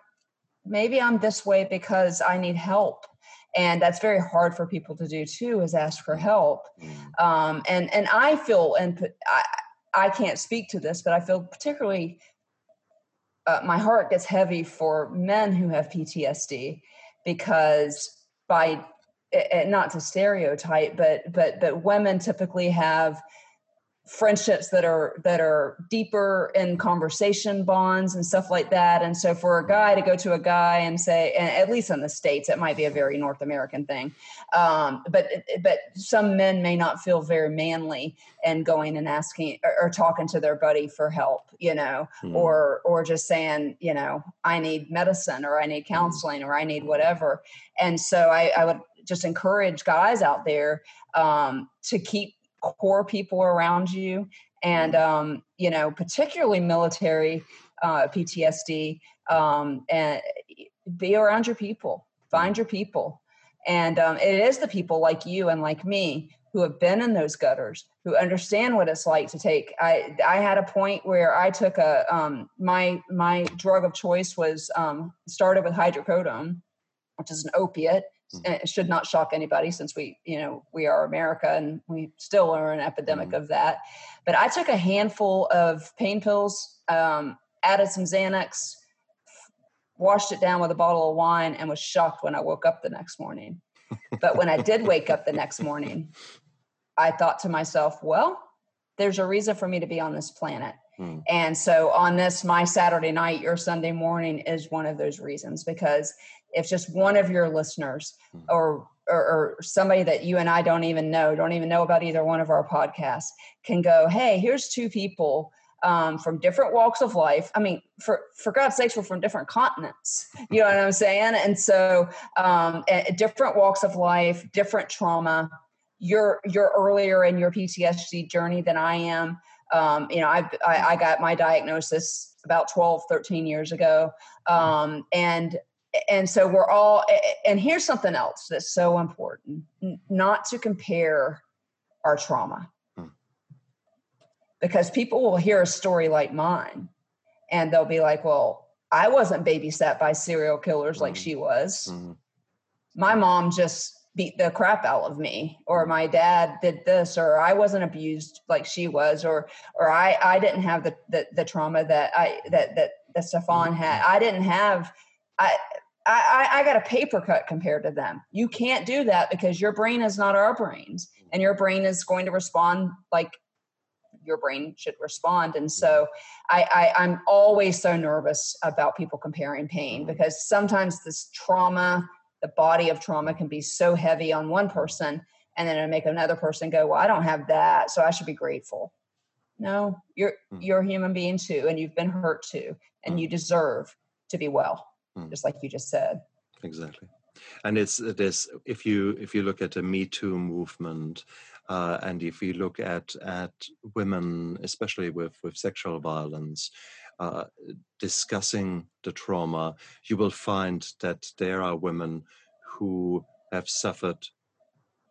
maybe I'm this way because I need help and that's very hard for people to do too is ask for help hmm. um, and and i feel and I, I can't speak to this but i feel particularly uh, my heart gets heavy for men who have PTSD because by not to stereotype but but but women typically have friendships that are that are deeper in conversation bonds and stuff like that and so for a guy to go to a guy and say and at least in the states it might be a very north american thing um, but but some men may not feel very manly and going and asking or, or talking to their buddy for help you know mm. or or just saying you know i need medicine or i need hmm. counseling or i need whatever and so i, I would just encourage guys out there um, to keep core people around you and mm-hmm. um, you know particularly military uh, ptsd um, and be around your people find your people and um, it is the people like you and like me who have been in those gutters who understand what it's like to take i i had a point where i took a um, my my drug of choice was um, started with hydrocodone which is an opiate Mm-hmm. it should not shock anybody since we you know we are america and we still are an epidemic mm-hmm. of that but i took a handful of pain pills um, added some xanax washed it down with a bottle of wine and was shocked when i woke up the next morning but when i did wake up the next morning i thought to myself well there's a reason for me to be on this planet mm. and so on this my saturday night your sunday morning is one of those reasons because if just one of your listeners hmm. or, or, or somebody that you and I don't even know, don't even know about either one of our podcasts, can go, hey, here's two people um, from different walks of life. I mean, for for God's sakes, we're from different continents. You know what I'm saying? And so, um, different walks of life, different trauma. You're you're earlier in your PTSD journey than I am. Um, you know, I, I, I got my diagnosis about 12, 13 years ago, um, and and so we're all and here's something else that's so important not to compare our trauma hmm. because people will hear a story like mine and they'll be like well i wasn't babysat by serial killers mm-hmm. like she was mm-hmm. my mom just beat the crap out of me or my dad did this or i wasn't abused like she was or or i i didn't have the the, the trauma that i that that that stefan had mm-hmm. i didn't have i I, I got a paper cut compared to them. You can't do that because your brain is not our brains, and your brain is going to respond like your brain should respond. And so I, I am always so nervous about people comparing pain mm-hmm. because sometimes this trauma, the body of trauma can be so heavy on one person and then it'll make another person go, Well, I don't have that, so I should be grateful. No, you're mm. you're a human being too, and you've been hurt too, and you deserve to be well, mm. just like you just said. Exactly and it's it is if you if you look at the me too movement uh, and if you look at at women especially with with sexual violence uh, discussing the trauma you will find that there are women who have suffered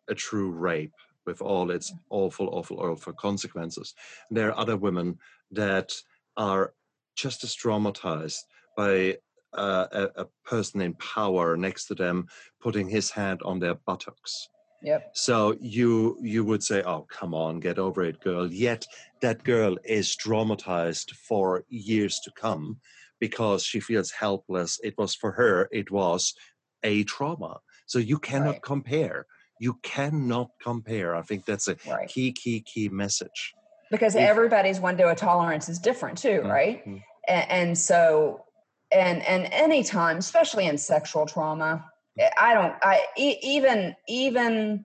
a true rape with all its awful awful awful consequences and there are other women that are just as traumatized by uh, a, a, person in power next to them putting his hand on their buttocks. Yep. So you you would say, "Oh, come on, get over it, girl." Yet that girl is traumatized for years to come because she feels helpless. It was for her. It was a trauma. So you cannot right. compare. You cannot compare. I think that's a right. key, key, key message. Because if, everybody's window of tolerance is different too, mm-hmm. right? And, and so and and anytime especially in sexual trauma eh, i don't i even even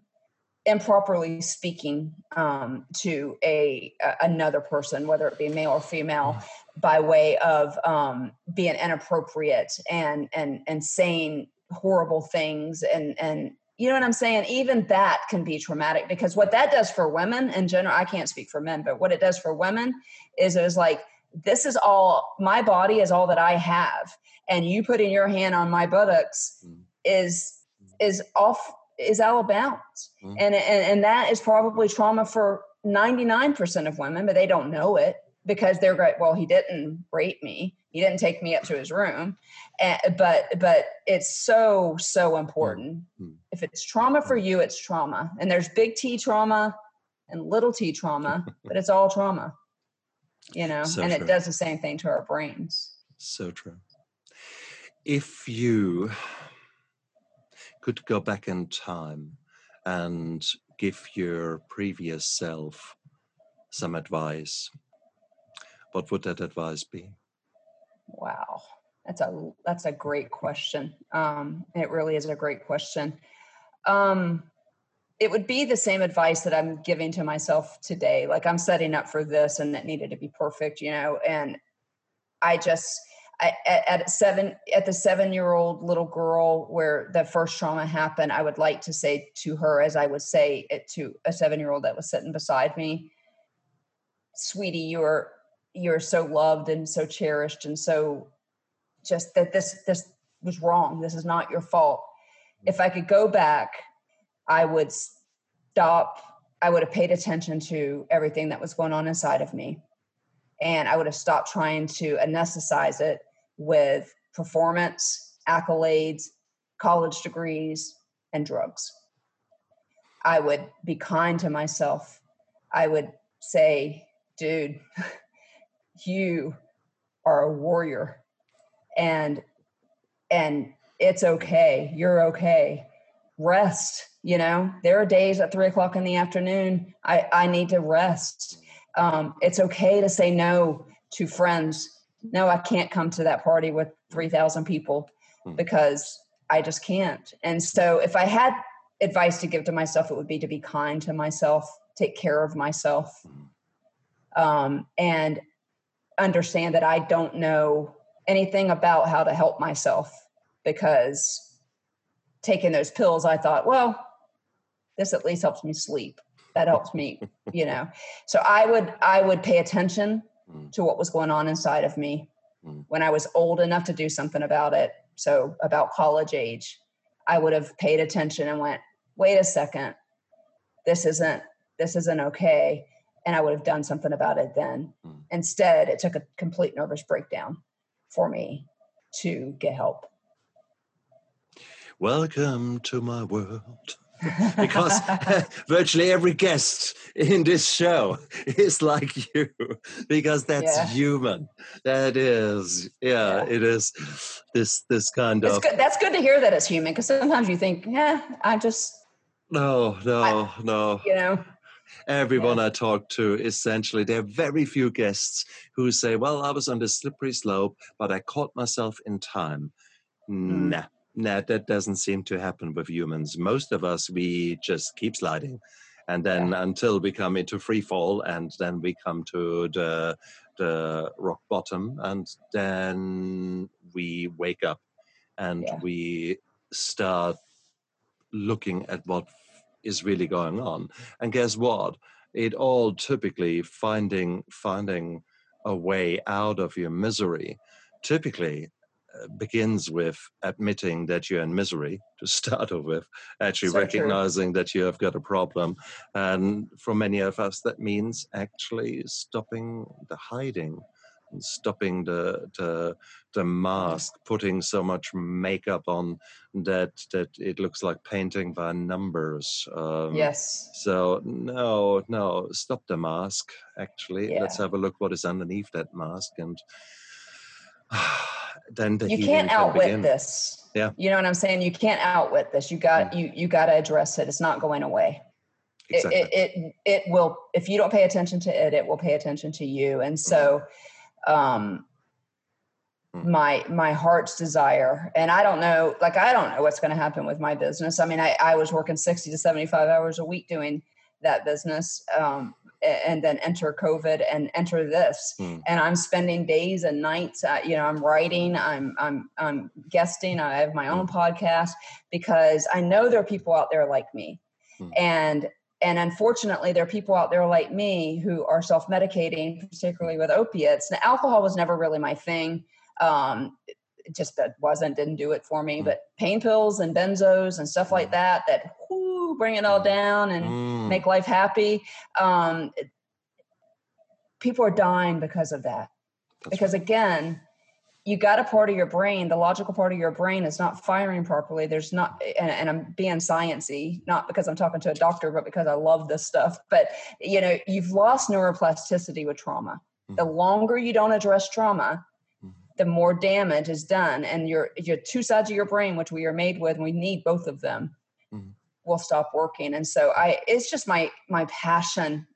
improperly speaking um, to a, a, another person whether it be male or female by way of um, being inappropriate and and and saying horrible things and and you know what i'm saying? Even that can be traumatic because what that does for women in general i can't speak for men but what it does for women is it was like this is all my body is all that I have. And you putting your hand on my buttocks mm. is is off is out of bounds. Mm. And, and and that is probably trauma for 99% of women, but they don't know it because they're great. Well, he didn't rape me. He didn't take me up to his room. And, but but it's so so important. Mm. If it's trauma for you, it's trauma. And there's big T trauma and little T trauma, but it's all trauma you know, so and true. it does the same thing to our brains. So true. If you could go back in time and give your previous self some advice, what would that advice be? Wow, that's a that's a great question. Um, it really is a great question. Um, it would be the same advice that I'm giving to myself today. Like I'm setting up for this and it needed to be perfect, you know, and I just, I, at, at seven, at the seven year old little girl where the first trauma happened, I would like to say to her, as I would say it to a seven year old that was sitting beside me, sweetie, you're, you're so loved and so cherished and so just that this, this was wrong. This is not your fault. If I could go back I would stop, I would have paid attention to everything that was going on inside of me. And I would have stopped trying to anesthetize it with performance, accolades, college degrees, and drugs. I would be kind to myself. I would say, dude, you are a warrior and and it's okay. You're okay. Rest you know, there are days at three o'clock in the afternoon, I, I need to rest. Um, it's okay to say no to friends. No, I can't come to that party with 3,000 people hmm. because I just can't. And so if I had advice to give to myself, it would be to be kind to myself, take care of myself, hmm. um, and understand that I don't know anything about how to help myself because taking those pills, I thought, well, this at least helps me sleep that helps me you know so i would i would pay attention mm. to what was going on inside of me mm. when i was old enough to do something about it so about college age, I would have paid attention and went, wait a second, this isn't this isn't okay. And I would have done something about it then. Mm. Instead, it took a complete nervous breakdown for me to get help. Welcome to my world. because virtually every guest in this show is like you because that's yeah. human that is yeah, yeah, it is this this kind it's of good. that's good to hear that it's human because sometimes you think yeah i just no no I, no you know everyone yeah. I talk to, essentially, there are very few guests who say, Well, I was on the slippery slope, but I caught myself in time. Mm. Nah, nah, that doesn't seem to happen with humans. Most of us, we just keep sliding. And then yeah. until we come into free fall, and then we come to the, the rock bottom, and then we wake up and yeah. we start looking at what is really going on. And guess what? It all typically finding finding a way out of your misery typically begins with admitting that you're in misery to start off with, actually so recognizing true. that you have got a problem. And for many of us, that means actually stopping the hiding and stopping the, the, the mask, putting so much makeup on that that it looks like painting by numbers. Um, yes. So no, no, stop the mask. Actually, yeah. let's have a look what is underneath that mask and. then the you can't outwit this. Yeah. You know what I'm saying? You can't outwit this. You got mm. you you got to address it. It's not going away. Exactly. It, it, it it will if you don't pay attention to it, it will pay attention to you. And so mm. um mm. my my heart's desire and i don't know like i don't know what's going to happen with my business i mean I, I was working 60 to 75 hours a week doing that business um, and then enter COVID and enter this. Mm. And I'm spending days and nights. Uh, you know, I'm writing. I'm I'm I'm guesting. I have my own mm. podcast because I know there are people out there like me, mm. and and unfortunately there are people out there like me who are self-medicating particularly with opiates now alcohol was never really my thing um, it just that wasn't didn't do it for me mm. but pain pills and benzos and stuff like that, that bring it all mm. down and mm. make life happy. Um, people are dying because of that. That's because right. again, you got a part of your brain, the logical part of your brain is not firing properly. There's not, and, and, I'm being sciency, not because I'm talking to a doctor, but because I love this stuff. But you know, you've lost neuroplasticity with trauma. Mm-hmm. The longer you don't address trauma, mm-hmm. the more damage is done. And your your two sides of your brain, which we are made with, and we need both of them, will stop working. And so i it's just my my passion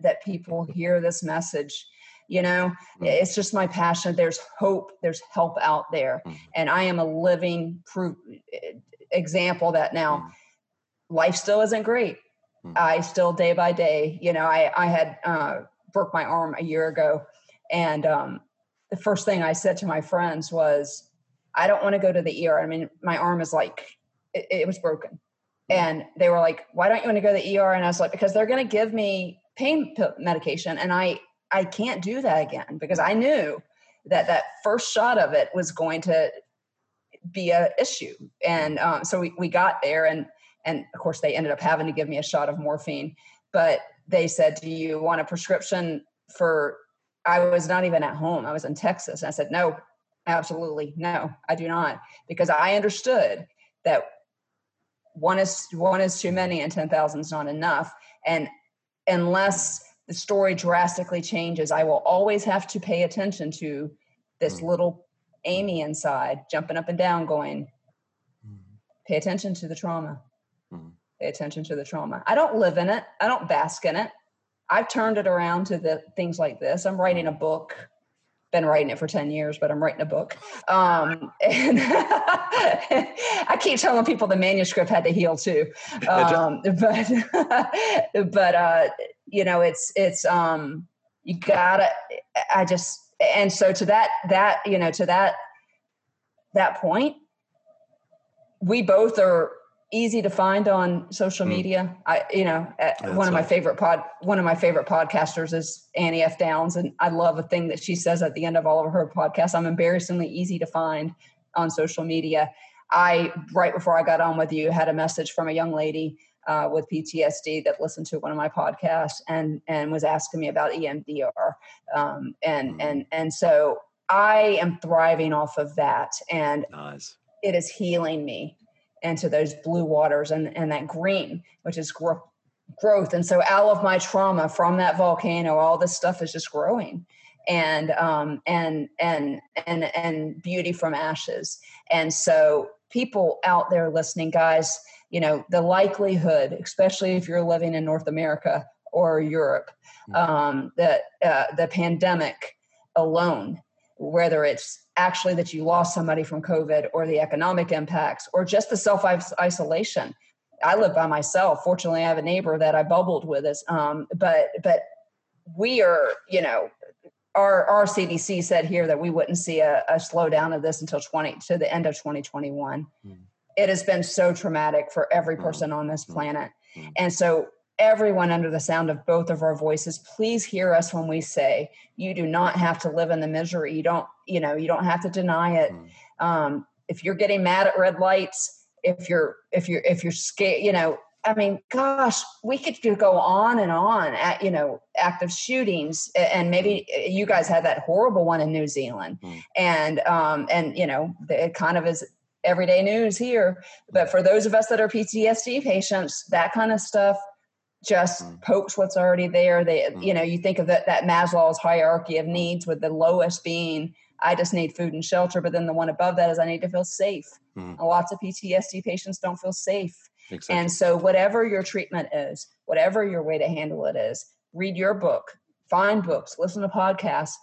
that people hear this message you know? Mm-hmm. it's just my passion. There's hope. There's help out there. Mm-hmm. and i am a living proof example that now mm-hmm. life still isn't great. I still day by day you know i i had uh, broke my arm a year ago. And um, the first thing i said to my friends was i don't want to go to the er i mean my arm is like it, it was broken and they were like why don't you want to go to the er and i was like because they're going to give me pain medication and i i can't do that again because i knew that that first shot of it was going to be a issue. And um, so we, we got there and and of course they ended up having to give me a shot of morphine. But they said do you want a prescription for i was not even at home. I was in texas. And i said no absolutely no i do not. Because i understood that one is one is too many and 10,000 is not enough. And unless the story drastically changes i will always have to pay attention to this mm. little amy inside jumping up and down going mm. pay attention to the trauma. Mm. pay attention to the trauma. I don't live in it. I don't bask in it. I've turned it around to the things like this. I'm writing a book been writing it for 10 years, but I'm writing a book. Um, and I keep telling people the manuscript had to heal too. Um, but, but, uh, you know, it's, it's, um, you gotta, I just, and so to that, that, you know, to that, that point, we both are easy to find on social mm. media. I, you know, one of my favorite pod, one of my favorite podcasters is Annie F. Downs, and I love a thing that she says at the end of all of her podcasts. I'm embarrassingly easy to find. on social media. I right before I got on with you had a message from a young lady uh, with PTSD that listened to one of my podcasts and and was asking me about EMDR, um, and mm. and and so I am thriving off of that, and nice. it is healing me into those blue waters and and that green, which is gro- growth. And so all of my trauma from that volcano, all this stuff is just growing and um, and and and and beauty from ashes. And so people out there listening, guys, you know, the likelihood, especially if you're living in North America or Europe, hmm. um, that uh, the pandemic alone, whether it's actually that you lost somebody from COVID or the economic impacts or just the self isolation. I live by myself. Fortunately, I have a neighbor that I bubbled with us. Um, but but we are, you know, our our CDC said here that we wouldn't see a, a slowdown of this until 20 to the end of 2021. Mm. It has been so traumatic for every hmm. person on this hmm. planet. Mm. And so everyone under the sound of both of our voices, please hear us when we say you do not have to live in the misery. You don't, you know, you don't have to deny it. Hmm. Um, if you're getting mad at red lights, if you're if you're if you're scared, you know, I mean, gosh, we could go on and on at, you know, active shootings. And maybe uh, you guys had that horrible one in New Zealand. Mm. And, um, and, you know, it kind of is everyday news here. But for those of us that are PTSD patients, that kind of stuff just mm. pokes what's already there. They, mm. you know, you think of that, that Maslow's hierarchy of needs with the lowest being, I just need food and shelter. But then the one above that is I need to feel safe. Mm. Lots of PTSD patients don't feel safe Exactly. And so, whatever your treatment is, whatever your way to handle it is, read your book, find books, listen to podcasts.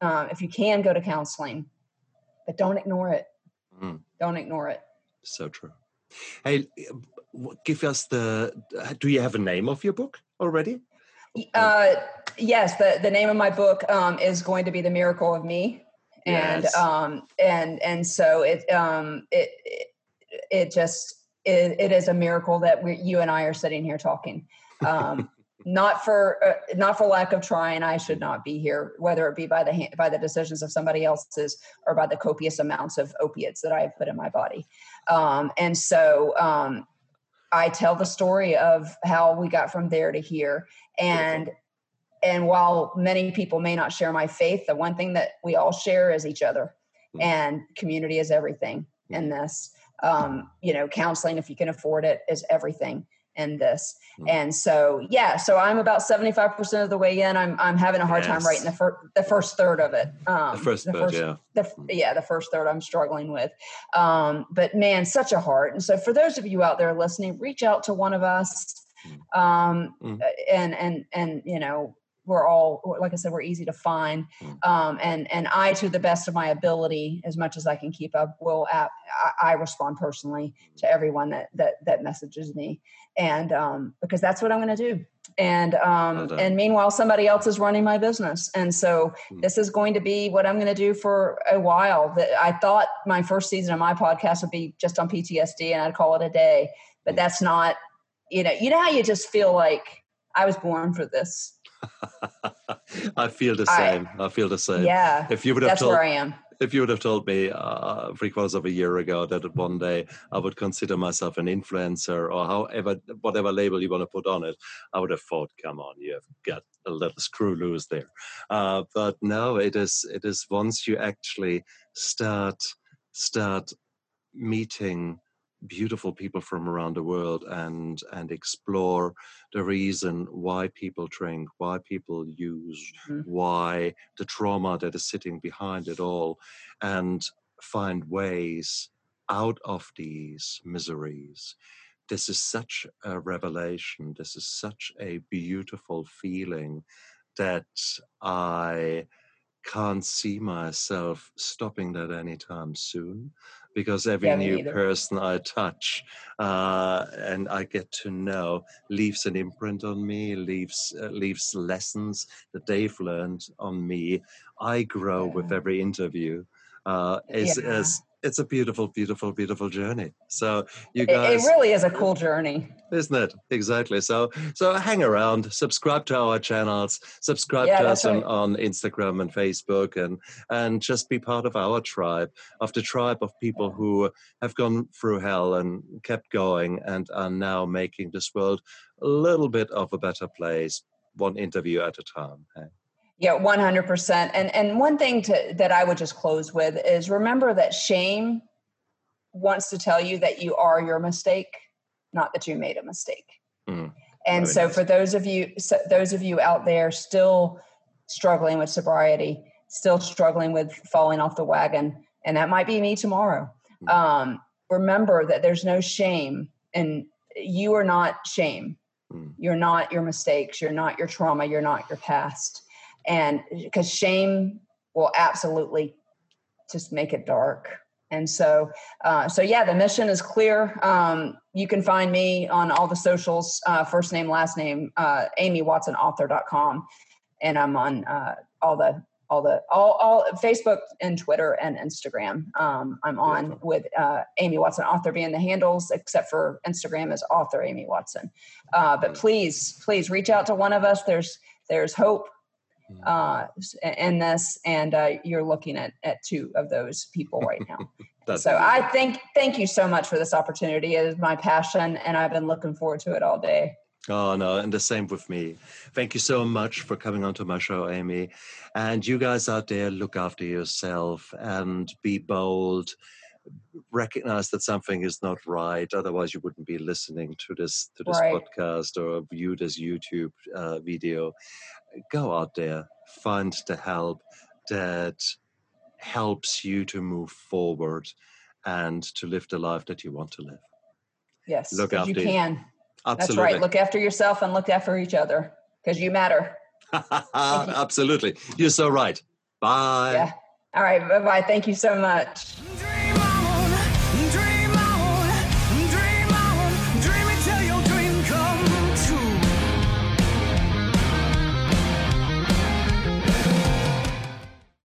Um, if you can, go to counseling, but don't ignore it. Mm. Don't ignore it. So true. Hey, give us the. Do you have a name of your book already? Uh, yes, the the name of my book um, is going to be the miracle of me, and yes. um, and and so it um it it, it just it, it is a miracle that we, you and I are sitting here talking. Um, not for uh, not for lack of trying. I should not be here, whether it be by the by the decisions of somebody else's or by the copious amounts of opiates that I have put in my body. Um, and so um, I tell the story of how we got from there to here. And and while many people may not share my faith, the one thing that we all share is each other, hmm. and community is everything in hmm. this um, you know counseling if you can afford it is everything in this mm-hmm. and so yeah so i'm about 75% of the way in i'm, I'm having a hard yes. time writing the, fir- the first third of it um, the first, the first yeah the, hmm. yeah the first third i'm struggling with um, but man such a heart and so for those of you out there listening reach out to one of us hmm. um, mm-hmm. and and and you know we're all like i said we're easy to find mm. um, and and i to the best of my ability as much as i can keep up will app, I, I respond personally to everyone that that that messages me and um, because that's what i'm going to do and um, well and meanwhile somebody else is running my business and so mm. this is going to be what i'm going to do for a while that i thought my first season of my podcast would be just on ptsd and i'd call it a day but mm. that's not you know you know how you just feel like i was born for this I feel the same. I, I, feel the same. Yeah. If you would have that's told, where I am. If you would have told me uh, three quarters of a year ago that one day I would consider myself an influencer or however whatever label you want to put on it, I would have thought, "Come on, you have got a little screw loose there." Uh, but no, it is. It is once you actually start start meeting beautiful people from around the world and and explore the reason why people drink why people use mm-hmm. why the trauma that is sitting behind it all and find ways out of these miseries. This is such a revelation. This is such a beautiful feeling that i can't see myself stopping that anytime soon because every yeah, new either. person I touch uh, and I get to know leaves an imprint on me, leaves uh, leaves lessons that they've learned on me. I grow yeah. with every interview. Uh, as, yeah. as it's a beautiful, beautiful, beautiful journey. So you guys, it, really is a cool journey, isn't it? Exactly. So so hang around, subscribe to our channels, subscribe yeah, to us right. on, on Instagram and Facebook, and and just be part of our tribe, of the tribe of people who have gone through hell and kept going and are now making this world a little bit of a better place, one interview at a time. Hey? Yeah, 100%. And and one thing to that I would just close with is remember that shame wants to tell you that you are your mistake, not that you made a mistake. Mm, and so nice. for those of you so those of you out there still struggling with sobriety, still struggling with falling off the wagon, and that might be me tomorrow. Mm. Um, remember that there's no shame and you are not shame. Mm. You're not your mistakes, you're not your trauma, you're not your past and because shame will absolutely just make it dark. And so uh, so yeah the mission is clear. Um, you can find me on all the socials uh, first name last name uh, amywatsonauthor.com and i'm on uh, all the all the all, all facebook and twitter and instagram. Um, i'm on with uh, amy watson author being the handles except for instagram is author amy watson. Uh, but please please reach out to one of us. There's there's hope uh, in this, and uh, you're looking at at two of those people right now. so I think thank you so much for this opportunity. It is my passion, and I've been looking forward to it all day. Oh no, and the same with me. Thank you so much for coming onto my show, Amy. And you guys out there, look after yourself and be bold. Recognize that something is not right. Otherwise, you wouldn't be listening to this to this right. podcast or view this YouTube uh, video go out there, find the help that helps you to move forward and to live the life that you want to live. Yes, look after you can. Absolutely. That's right. Look after yourself and look after each other because you matter. you. Absolutely. You're so right. Bye. Yeah. All right. Bye bye. Thank you so much.